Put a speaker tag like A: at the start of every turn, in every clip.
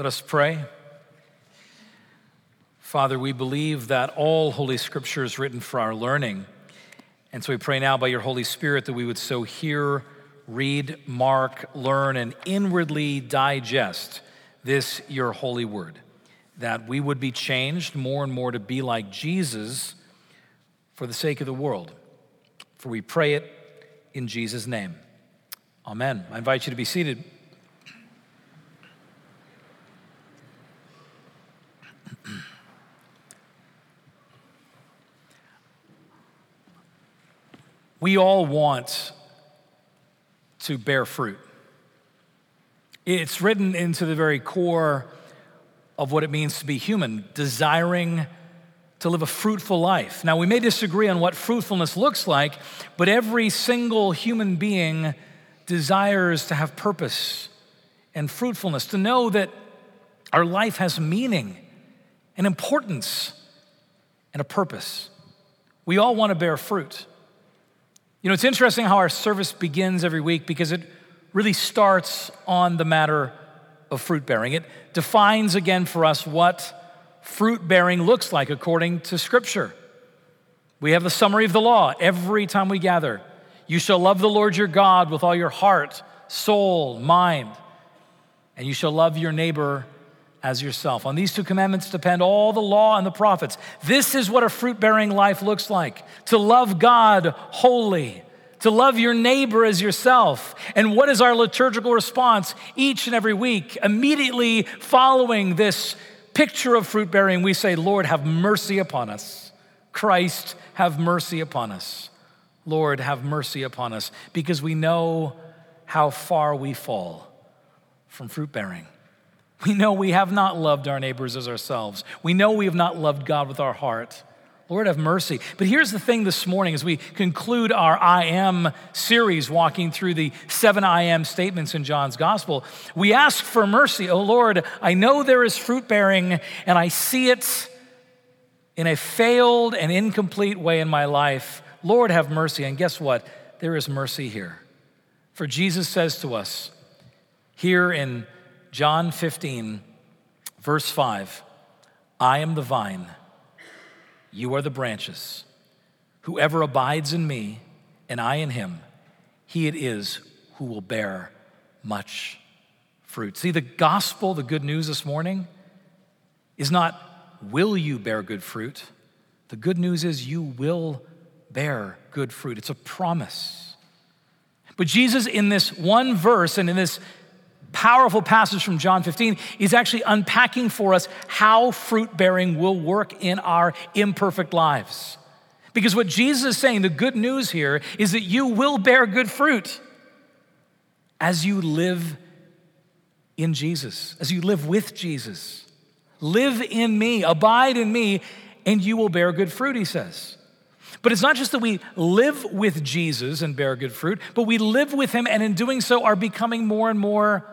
A: Let us pray. Father, we believe that all Holy Scripture is written for our learning. And so we pray now by your Holy Spirit that we would so hear, read, mark, learn, and inwardly digest this, your holy word. That we would be changed more and more to be like Jesus for the sake of the world. For we pray it in Jesus' name. Amen. I invite you to be seated. We all want to bear fruit. It's written into the very core of what it means to be human, desiring to live a fruitful life. Now, we may disagree on what fruitfulness looks like, but every single human being desires to have purpose and fruitfulness, to know that our life has meaning and importance and a purpose. We all want to bear fruit. You know, it's interesting how our service begins every week because it really starts on the matter of fruit bearing. It defines again for us what fruit bearing looks like according to Scripture. We have the summary of the law every time we gather. You shall love the Lord your God with all your heart, soul, mind, and you shall love your neighbor as yourself. On these two commandments depend all the law and the prophets. This is what a fruit bearing life looks like to love God wholly, to love your neighbor as yourself. And what is our liturgical response each and every week? Immediately following this picture of fruit bearing, we say, Lord, have mercy upon us. Christ, have mercy upon us. Lord, have mercy upon us, because we know how far we fall from fruit bearing. We know we have not loved our neighbors as ourselves. We know we have not loved God with our heart. Lord, have mercy. But here's the thing this morning as we conclude our I am series, walking through the seven I am statements in John's gospel. We ask for mercy. Oh Lord, I know there is fruit bearing and I see it in a failed and incomplete way in my life. Lord, have mercy. And guess what? There is mercy here. For Jesus says to us here in John 15, verse 5 I am the vine, you are the branches. Whoever abides in me and I in him, he it is who will bear much fruit. See, the gospel, the good news this morning, is not will you bear good fruit? The good news is you will bear good fruit. It's a promise. But Jesus, in this one verse and in this powerful passage from John 15 is actually unpacking for us how fruit bearing will work in our imperfect lives. Because what Jesus is saying, the good news here, is that you will bear good fruit as you live in Jesus, as you live with Jesus. Live in me, abide in me, and you will bear good fruit, he says. But it's not just that we live with Jesus and bear good fruit, but we live with him and in doing so are becoming more and more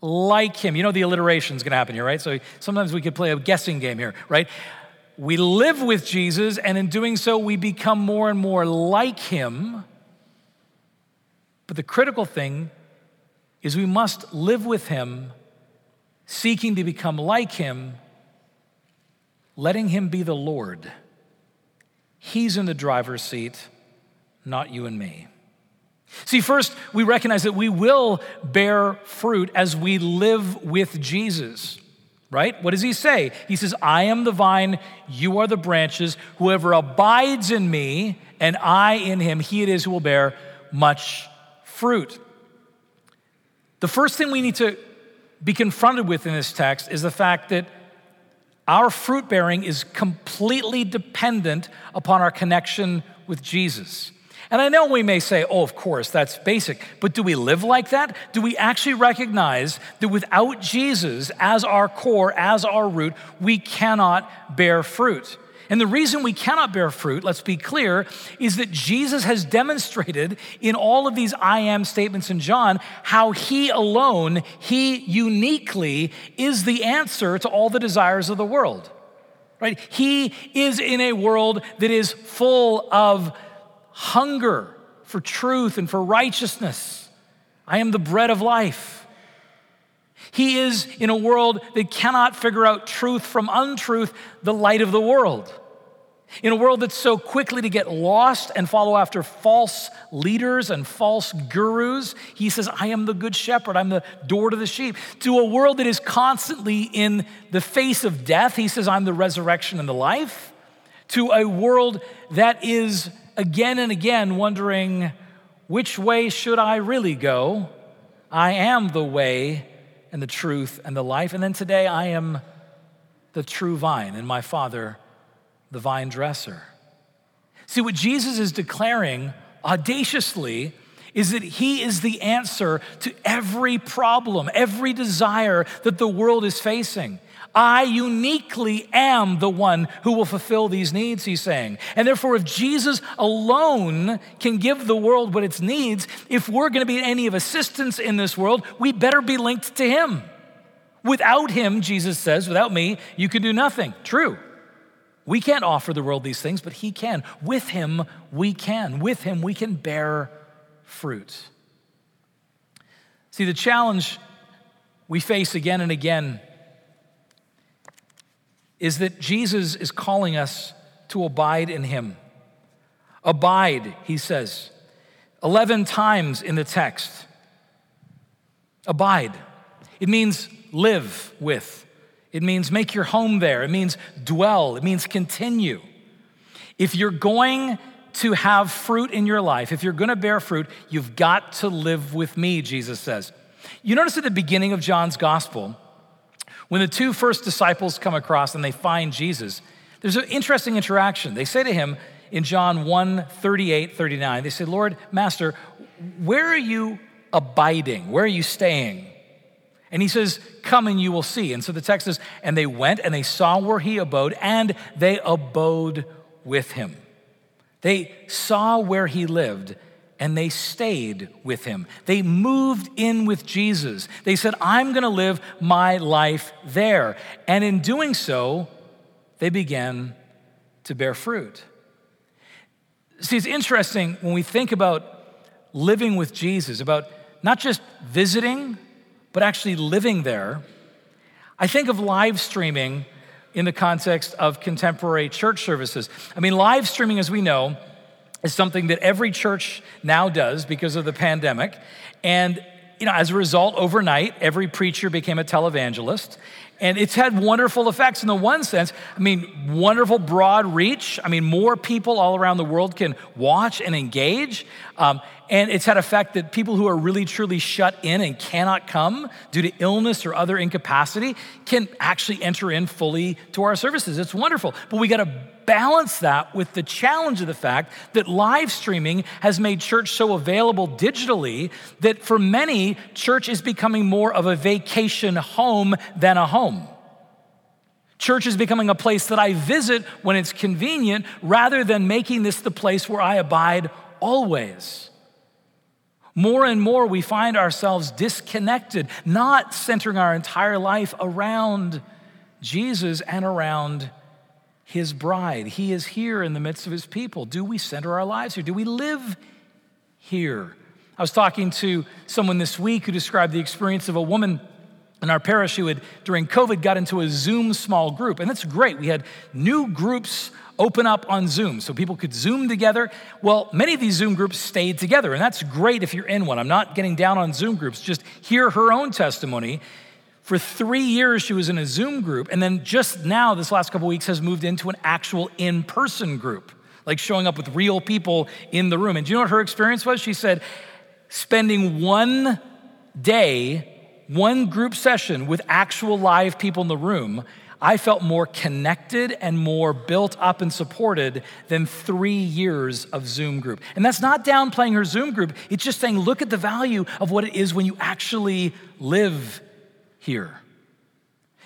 A: like him. You know, the alliteration is going to happen here, right? So sometimes we could play a guessing game here, right? We live with Jesus, and in doing so, we become more and more like him. But the critical thing is we must live with him, seeking to become like him, letting him be the Lord. He's in the driver's seat, not you and me. See, first, we recognize that we will bear fruit as we live with Jesus, right? What does he say? He says, I am the vine, you are the branches. Whoever abides in me and I in him, he it is who will bear much fruit. The first thing we need to be confronted with in this text is the fact that our fruit bearing is completely dependent upon our connection with Jesus. And I know we may say, oh, of course, that's basic, but do we live like that? Do we actually recognize that without Jesus as our core, as our root, we cannot bear fruit? And the reason we cannot bear fruit, let's be clear, is that Jesus has demonstrated in all of these I am statements in John how he alone, he uniquely is the answer to all the desires of the world. Right? He is in a world that is full of hunger for truth and for righteousness. I am the bread of life. He is, in a world that cannot figure out truth from untruth, the light of the world. In a world that's so quickly to get lost and follow after false leaders and false gurus, he says, I am the good shepherd. I'm the door to the sheep. To a world that is constantly in the face of death, he says, I'm the resurrection and the life. To a world that is again and again wondering, which way should I really go? I am the way and the truth and the life. And then today I am the true vine, and my Father, the vine dresser. See, what Jesus is declaring audaciously is that He is the answer to every problem, every desire that the world is facing. I uniquely am the one who will fulfill these needs, he's saying. And therefore, if Jesus alone can give the world what it needs, if we're going to be any of assistance in this world, we better be linked to him. Without him, Jesus says, without me, you can do nothing. True. We can't offer the world these things, but he can. With him, we can. With him, we can bear fruit. See, the challenge we face again and again is that Jesus is calling us to abide in him. Abide, he says, 11 times in the text. Abide. It means live with, it means make your home there, it means dwell, it means continue. If you're going to have fruit in your life, if you're going to bear fruit, you've got to live with me, Jesus says. You notice at the beginning of John's gospel, when the two first disciples come across and they find Jesus, there's an interesting interaction. They say to him in John 1 38, 39, they say, Lord, Master, where are you abiding? Where are you staying? And he says, Come and you will see. And so the text says, And they went and they saw where he abode, and they abode with him. They saw where he lived, and they stayed with him. They moved in with Jesus. They said, I'm going to live my life there. And in doing so, they began to bear fruit. See, it's interesting when we think about living with Jesus, about not just visiting, but actually living there. I think of live streaming in the context of contemporary church services. I mean, live streaming, as we know, is something that every church now does because of the pandemic. And you know, as a result, overnight, every preacher became a televangelist. And it's had wonderful effects in the one sense. I mean, wonderful broad reach. I mean, more people all around the world can watch and engage. Um, and it's had effect that people who are really truly shut in and cannot come due to illness or other incapacity can actually enter in fully to our services. It's wonderful. But we got to balance that with the challenge of the fact that live streaming has made church so available digitally that for many, church is becoming more of a vacation home than a home. Church is becoming a place that I visit when it's convenient rather than making this the place where I abide always. More and more, we find ourselves disconnected, not centering our entire life around Jesus and around his bride. He is here in the midst of his people. Do we center our lives here? Do we live here? I was talking to someone this week who described the experience of a woman in our parish who had, during COVID, got into a Zoom small group. And that's great. We had new groups open up on Zoom so people could Zoom together. Well, many of these Zoom groups stayed together, and that's great if you're in one. I'm not getting down on Zoom groups, just hear her own testimony. For three years, she was in a Zoom group, and then just now, this last couple weeks, has moved into an actual in person group, like showing up with real people in the room. And do you know what her experience was? She said, spending one day, one group session with actual live people in the room, I felt more connected and more built up and supported than three years of Zoom group. And that's not downplaying her Zoom group, it's just saying, look at the value of what it is when you actually live here.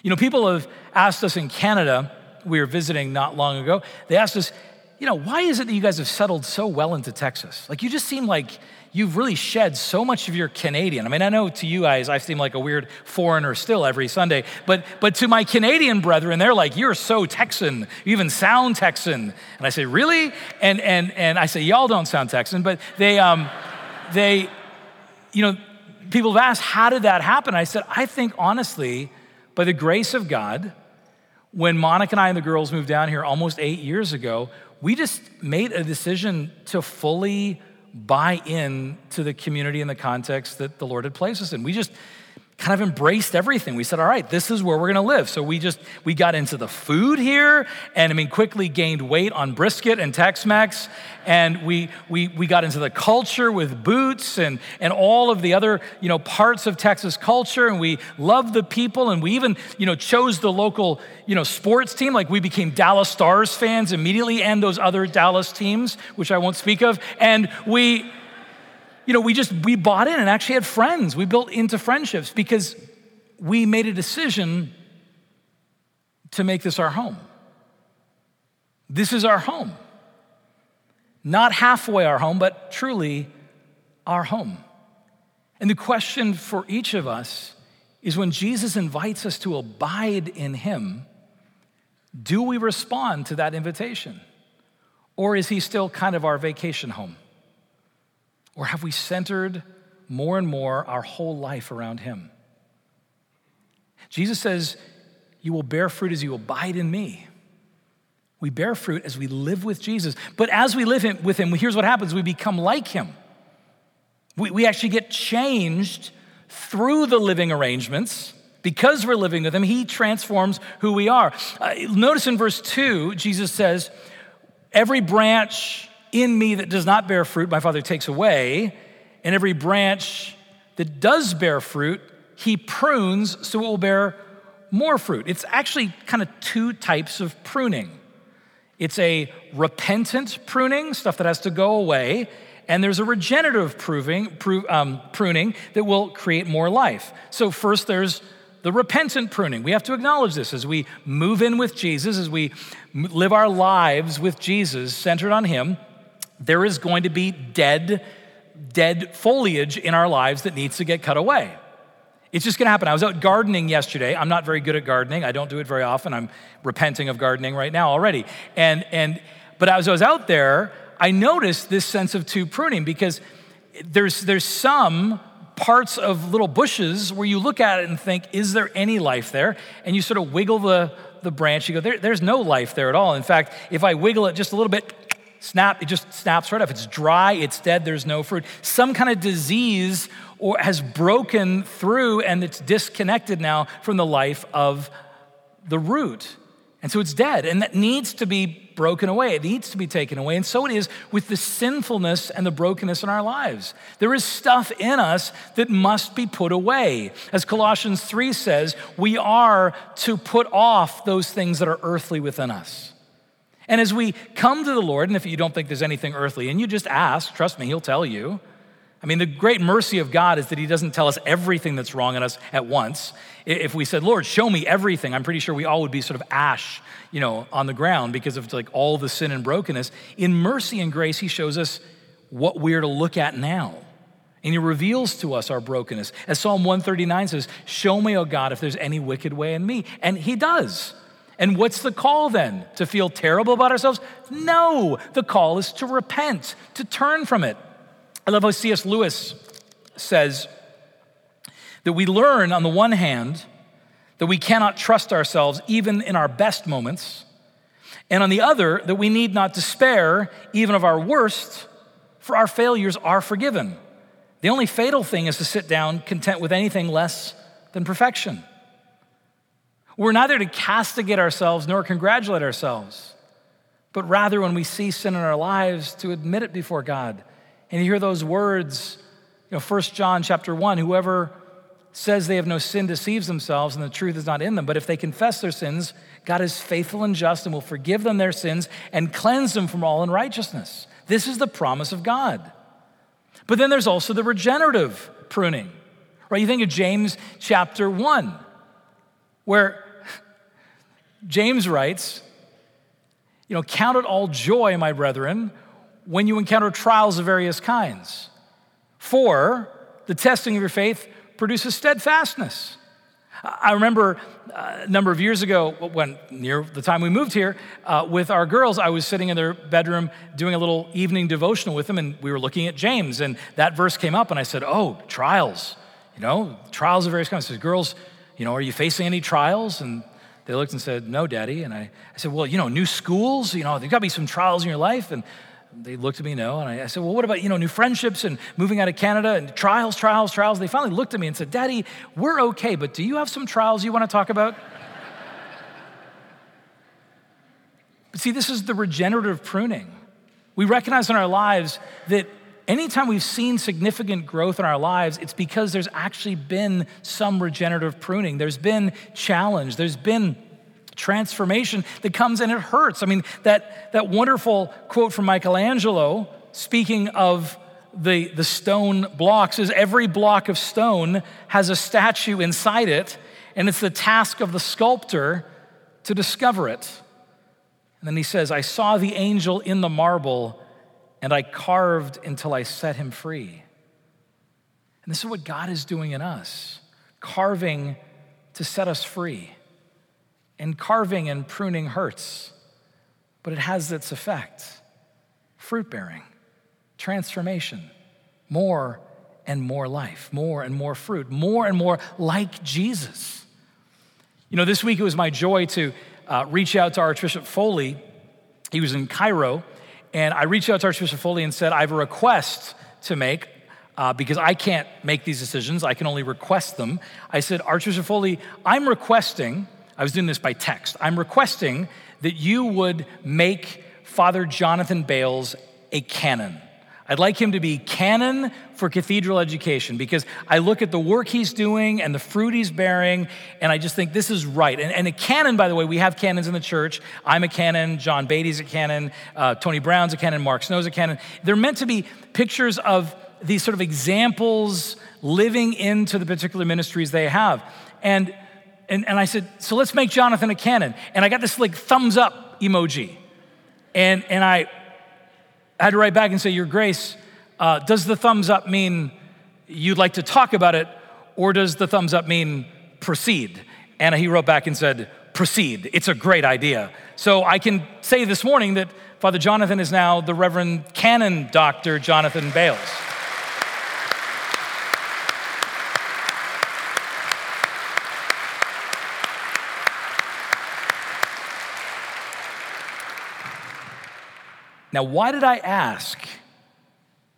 A: You know, people have asked us in Canada, we were visiting not long ago, they asked us, you know, why is it that you guys have settled so well into Texas? Like, you just seem like you've really shed so much of your Canadian. I mean, I know to you guys, I seem like a weird foreigner still every Sunday, but, but to my Canadian brethren, they're like, you're so Texan. You even sound Texan. And I say, really? And, and, and I say, y'all don't sound Texan, but they, um, they, you know, people have asked, how did that happen? I said, I think honestly, by the grace of God, when Monica and I and the girls moved down here almost eight years ago, we just made a decision to fully buy in to the community and the context that the Lord had placed us in. We just kind of embraced everything. We said, all right, this is where we're going to live. So we just, we got into the food here and I mean, quickly gained weight on brisket and Tex-Mex. And we, we, we got into the culture with boots and, and all of the other, you know, parts of Texas culture. And we loved the people. And we even, you know, chose the local, you know, sports team. Like we became Dallas Stars fans immediately and those other Dallas teams, which I won't speak of. And we, you know, we just, we bought in and actually had friends. We built into friendships because we made a decision to make this our home. This is our home. Not halfway our home, but truly our home. And the question for each of us is when Jesus invites us to abide in Him, do we respond to that invitation? Or is He still kind of our vacation home? Or have we centered more and more our whole life around Him? Jesus says, You will bear fruit as you abide in me. We bear fruit as we live with Jesus. But as we live with Him, here's what happens we become like Him. We, we actually get changed through the living arrangements. Because we're living with Him, He transforms who we are. Uh, notice in verse 2, Jesus says, Every branch in me that does not bear fruit, my Father takes away. And every branch that does bear fruit, he prunes so it will bear more fruit. It's actually kind of two types of pruning it's a repentant pruning, stuff that has to go away, and there's a regenerative pruning, um, pruning that will create more life. So, first, there's the repentant pruning. We have to acknowledge this as we move in with Jesus, as we live our lives with Jesus, centered on Him there is going to be dead, dead foliage in our lives that needs to get cut away. It's just gonna happen. I was out gardening yesterday. I'm not very good at gardening. I don't do it very often. I'm repenting of gardening right now already. And, and but as I was out there, I noticed this sense of tube pruning because there's, there's some parts of little bushes where you look at it and think, is there any life there? And you sort of wiggle the, the branch, you go, there, there's no life there at all. In fact, if I wiggle it just a little bit, snap, it just snaps right off. It's dry, it's dead, there's no fruit. Some kind of disease or has broken through and it's disconnected now from the life of the root. And so it's dead, and that needs to be broken away. It needs to be taken away. And so it is with the sinfulness and the brokenness in our lives. There is stuff in us that must be put away. As Colossians 3 says, we are to put off those things that are earthly within us. And as we come to the Lord, and if you don't think there's anything earthly, and you just ask, trust me, He'll tell you. I mean, the great mercy of God is that He doesn't tell us everything that's wrong in us at once. If we said, Lord, show me everything, I'm pretty sure we all would be sort of ash, you know, on the ground because of like all the sin and brokenness. In mercy and grace, He shows us what we're to look at now. And he reveals to us our brokenness. As Psalm 139 says, Show me, O God, if there's any wicked way in me. And he does. And what's the call then? To feel terrible about ourselves? No, the call is to repent, to turn from it. I love how C.S. Lewis says that we learn, on the one hand, that we cannot trust ourselves even in our best moments, and on the other, that we need not despair even of our worst, for our failures are forgiven. The only fatal thing is to sit down content with anything less than perfection. We're neither to castigate ourselves nor congratulate ourselves, but rather when we see sin in our lives, to admit it before God. And you hear those words, you know, 1 John chapter 1, whoever says they have no sin deceives themselves and the truth is not in them. But if they confess their sins, God is faithful and just and will forgive them their sins and cleanse them from all unrighteousness. This is the promise of God. But then there's also the regenerative pruning, right? You think of James chapter 1, where James writes, you know, count it all joy, my brethren, when you encounter trials of various kinds. For the testing of your faith produces steadfastness. I remember uh, a number of years ago, when near the time we moved here, uh, with our girls, I was sitting in their bedroom doing a little evening devotional with them, and we were looking at James, and that verse came up, and I said, "Oh, trials." You know, trials of various kinds. I said, girls, you know, are you facing any trials? And they looked and said, no, daddy. And I, I said, well, you know, new schools, you know, there's got to be some trials in your life. And they looked at me, no. And I, I said, well, what about, you know, new friendships and moving out of Canada and trials, trials, trials? They finally looked at me and said, daddy, we're okay, but do you have some trials you want to talk about? but see, this is the regenerative pruning. We recognize in our lives that anytime we've seen significant growth in our lives, it's because there's actually been some regenerative pruning. There's been challenge. There's been transformation that comes and it hurts. I mean, that, that wonderful quote from Michelangelo, speaking of the, the stone blocks, is every block of stone has a statue inside it, and it's the task of the sculptor to discover it. And then he says, I saw the angel in the marble and I carved until I set him free. And this is what God is doing in us carving to set us free. And carving and pruning hurts, but it has its effect fruit bearing, transformation, more and more life, more and more fruit, more and more like Jesus. You know, this week it was my joy to uh, reach out to Archbishop Foley. He was in Cairo and I reached out to Archbishop Foley and said, I have a request to make uh, because I can't make these decisions. I can only request them. I said, Archbishop Foley, I'm requesting, I was doing this by text, I'm requesting that you would make Father Jonathan Bales a canon. I'd like him to be canon for cathedral education because I look at the work he's doing and the fruit he's bearing, and I just think this is right. And, and a canon, by the way, we have canons in the church. I'm a canon, John Beatty's a canon, uh, Tony Brown's a canon, Mark Snow's a canon. They're meant to be pictures of these sort of examples living into the particular ministries they have. And, and, and I said, so let's make Jonathan a canon. And I got this like thumbs up emoji. And, and I, I had to write back and say, Your Grace, uh, does the thumbs up mean you'd like to talk about it, or does the thumbs up mean proceed? And he wrote back and said, Proceed. It's a great idea. So I can say this morning that Father Jonathan is now the Reverend Canon Dr. Jonathan Bales. Now, why did I ask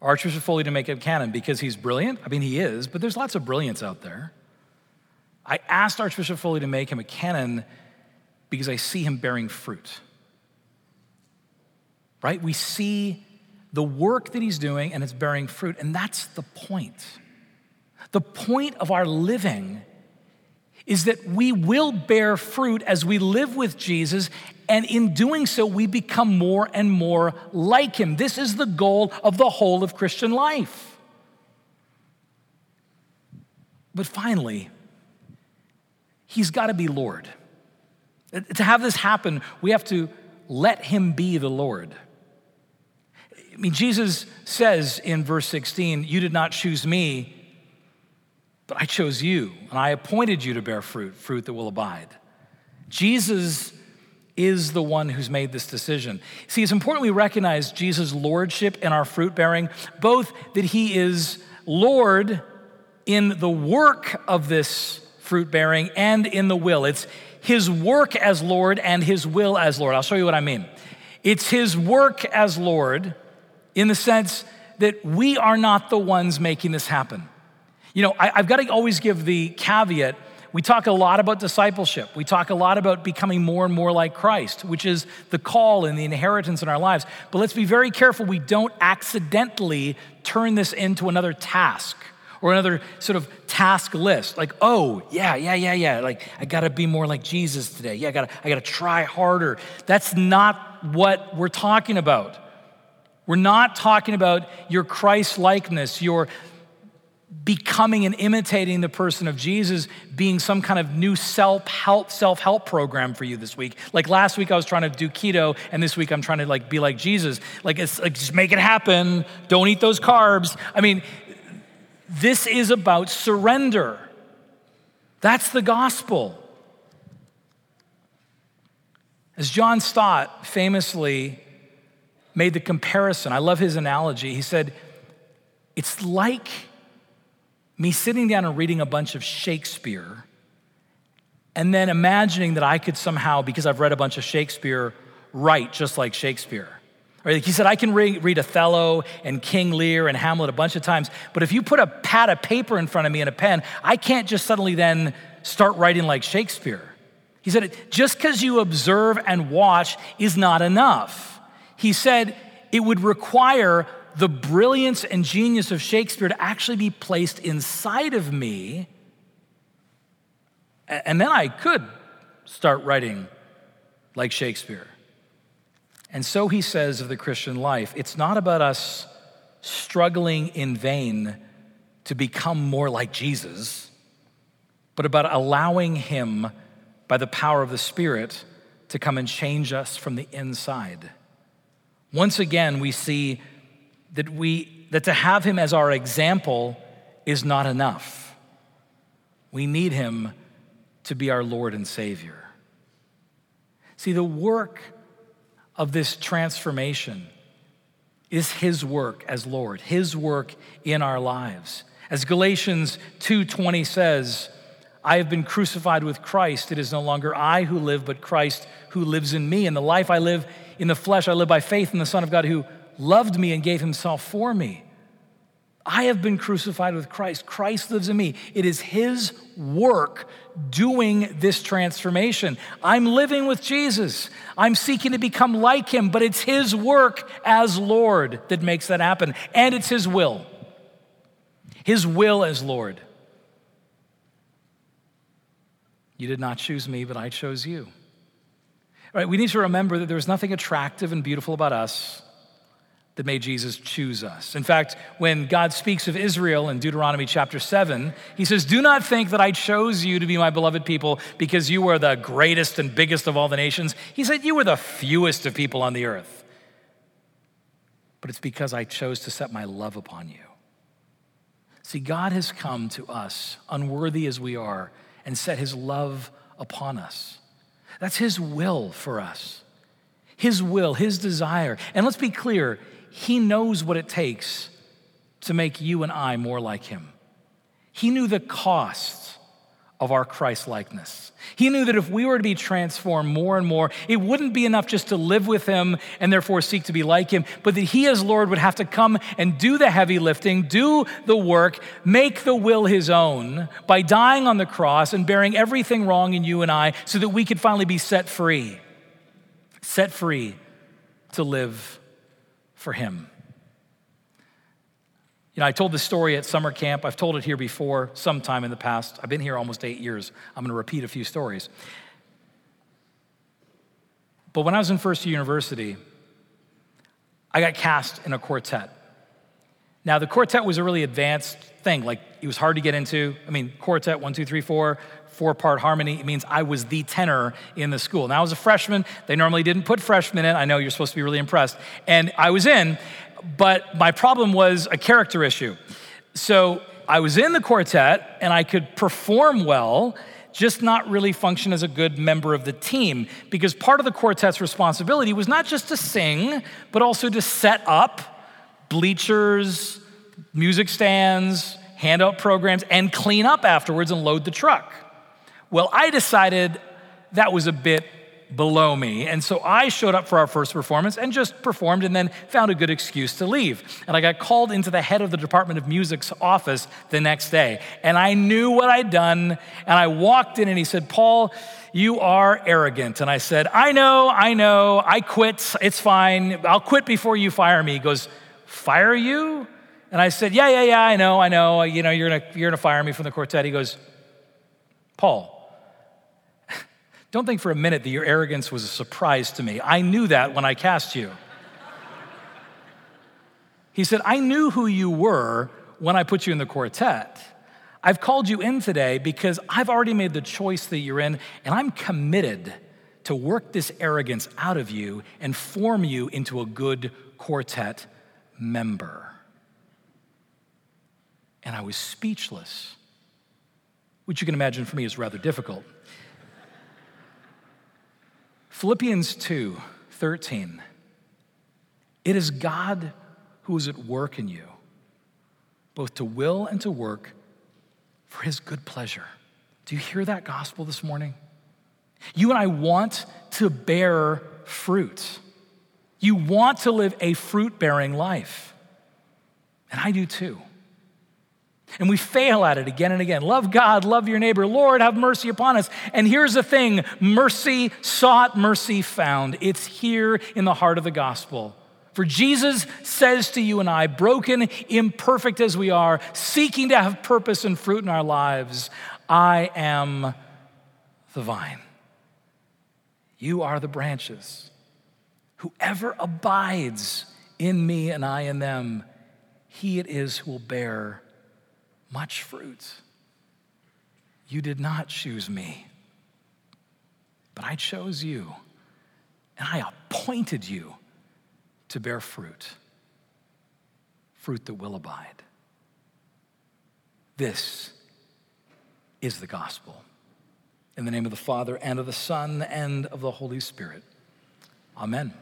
A: Archbishop Foley to make a canon? Because he's brilliant? I mean, he is, but there's lots of brilliance out there. I asked Archbishop Foley to make him a canon because I see him bearing fruit. Right? We see the work that he's doing and it's bearing fruit, and that's the point. The point of our living is that we will bear fruit as we live with Jesus, and in doing so, we become more and more like him. This is the goal of the whole of Christian life. But finally, he's got to be Lord. Uh, to have this happen, we have to let him be the Lord. I mean, Jesus says in verse 16, You did not choose me, but I chose you, and I appointed you to bear fruit, fruit that will abide. Jesus is the one who's made this decision. See, it's important we recognize Jesus' lordship in our fruit bearing, both that he is Lord in the work of this fruit bearing and in the will. It's his work as Lord and his will as Lord. I'll show you what I mean. It's his work as Lord in the sense that we are not the ones making this happen. You know, I, have got to always give the caveat. We talk a lot about discipleship. We talk a lot about becoming more and more like Christ, which is the call and the inheritance in our lives. But let's be very careful we don't accidentally turn this into another task or another sort of task list. Like, oh, yeah, yeah, yeah, yeah. Like, I gotta be more like Jesus today. Yeah, I gotta, I gotta try harder. That's not what we're talking about. We're not talking about your Christ likeness, your becoming and imitating the person of Jesus being some kind of new self-help self-help program for you this week. Like last week I was trying to do keto and this week I'm trying to like be like Jesus. Like it's like just make it happen. Don't eat those carbs. I mean, this is about surrender. That's the gospel. As John Stott famously made the comparison, I love his analogy. He said, It's like me sitting down and reading a bunch of Shakespeare and then imagining that I could somehow, because I've read a bunch of Shakespeare, write just like Shakespeare. Like he said, I can read, read Othello and King Lear and Hamlet a bunch of times, but if you put a pad of paper in front of me and a pen, I can't just suddenly then start writing like Shakespeare. He said, just because you observe and watch is not enough. He said, it would require the brilliance and genius of Shakespeare to actually be placed inside of me. And then I could start writing like Shakespeare. And so he says of the Christian life it's not about us struggling in vain to become more like Jesus, but about allowing him by the power of the Spirit to come and change us from the inside. Once again, we see that, we, that to have him as our example is not enough. We need him to be our Lord and Savior. See, the work of this transformation is his work as Lord, his work in our lives. As Galatians 2:20 says, I have been crucified with Christ. It is no longer I who live, but Christ who lives in me. And the life I live in the flesh, I live by faith in the Son of God who loved me and gave himself for me. I have been crucified with Christ. Christ lives in me. It is his work doing this transformation. I'm living with Jesus. I'm seeking to become like him, but it's his work as Lord that makes that happen. And it's his will. His will as Lord. You did not choose me, but I chose you. All right, we need to remember that there's nothing attractive and beautiful about us that made Jesus choose us. In fact, when God speaks of Israel in Deuteronomy chapter 7, he says, Do not think that I chose you to be my beloved people because you were the greatest and biggest of all the nations. He said, You were the fewest of people on the earth. But it's because I chose to set my love upon you. See, God has come to us, unworthy as we are, and set his love upon us. That's his will for us. His will, his desire. And let's be clear, he knows what it takes to make you and I more like Him. He knew the cost of our Christ likeness. He knew that if we were to be transformed more and more, it wouldn't be enough just to live with Him and therefore seek to be like Him, but that He, as Lord, would have to come and do the heavy lifting, do the work, make the will His own by dying on the cross and bearing everything wrong in you and I so that we could finally be set free. Set free to live for him. You know, I told this story at summer camp. I've told it here before, sometime in the past. I've been here almost eight years. I'm going to repeat a few stories. But when I was in first year university, I got cast in a quartet. Now, the quartet was a really advanced thing. Like, it was hard to get into. I mean, quartet, one, two, three, four, four part harmony. It means I was the tenor in the school. Now, I was a freshman. They normally didn't put freshmen in. I know you're supposed to be really impressed. And I was in, but my problem was a character issue. So I was in the quartet and I could perform well, just not really function as a good member of the team because part of the quartet's responsibility was not just to sing, but also to set up bleachers, music stands, handout programs, and clean up afterwards and load the truck. Well, I decided that was a bit below me. And so I showed up for our first performance and just performed and then found a good excuse to leave. And I got called into the head of the Department of Music's office the next day. And I knew what I'd done. And I walked in and he said, Paul, you are arrogant. And I said, I know, I know, I quit. It's fine. I'll quit before you fire me. He goes, Fire you? And I said, Yeah, yeah, yeah, I know, I know. You know, you're gonna, you're gonna fire me from the quartet. He goes, Paul, don't think for a minute that your arrogance was a surprise to me. I knew that when I cast you. he said, I knew who you were when I put you in the quartet. I've called you in today because I've already made the choice that you're in, and I'm committed to work this arrogance out of you and form you into a good quartet member. And I was speechless, which you can imagine for me is rather difficult. Philippians 2 13. It is God who is at work in you, both to will and to work for his good pleasure. Do you hear that gospel this morning? You and I want to bear fruit. You want to live a fruit bearing life. And I do too. And we fail at it again and again. Love God, love your neighbor. Lord, have mercy upon us. And here's the thing mercy sought, mercy found. It's here in the heart of the gospel. For Jesus says to you and I, broken, imperfect as we are, seeking to have purpose and fruit in our lives, I am the vine. You are the branches. Whoever abides in me and I in them, he it is who will bear much fruit. You did not choose me, but I chose you, and I appointed you to bear fruit, fruit that will abide. This is the gospel. In the name of the Father, and of the Son, and of the Holy Spirit. Amen.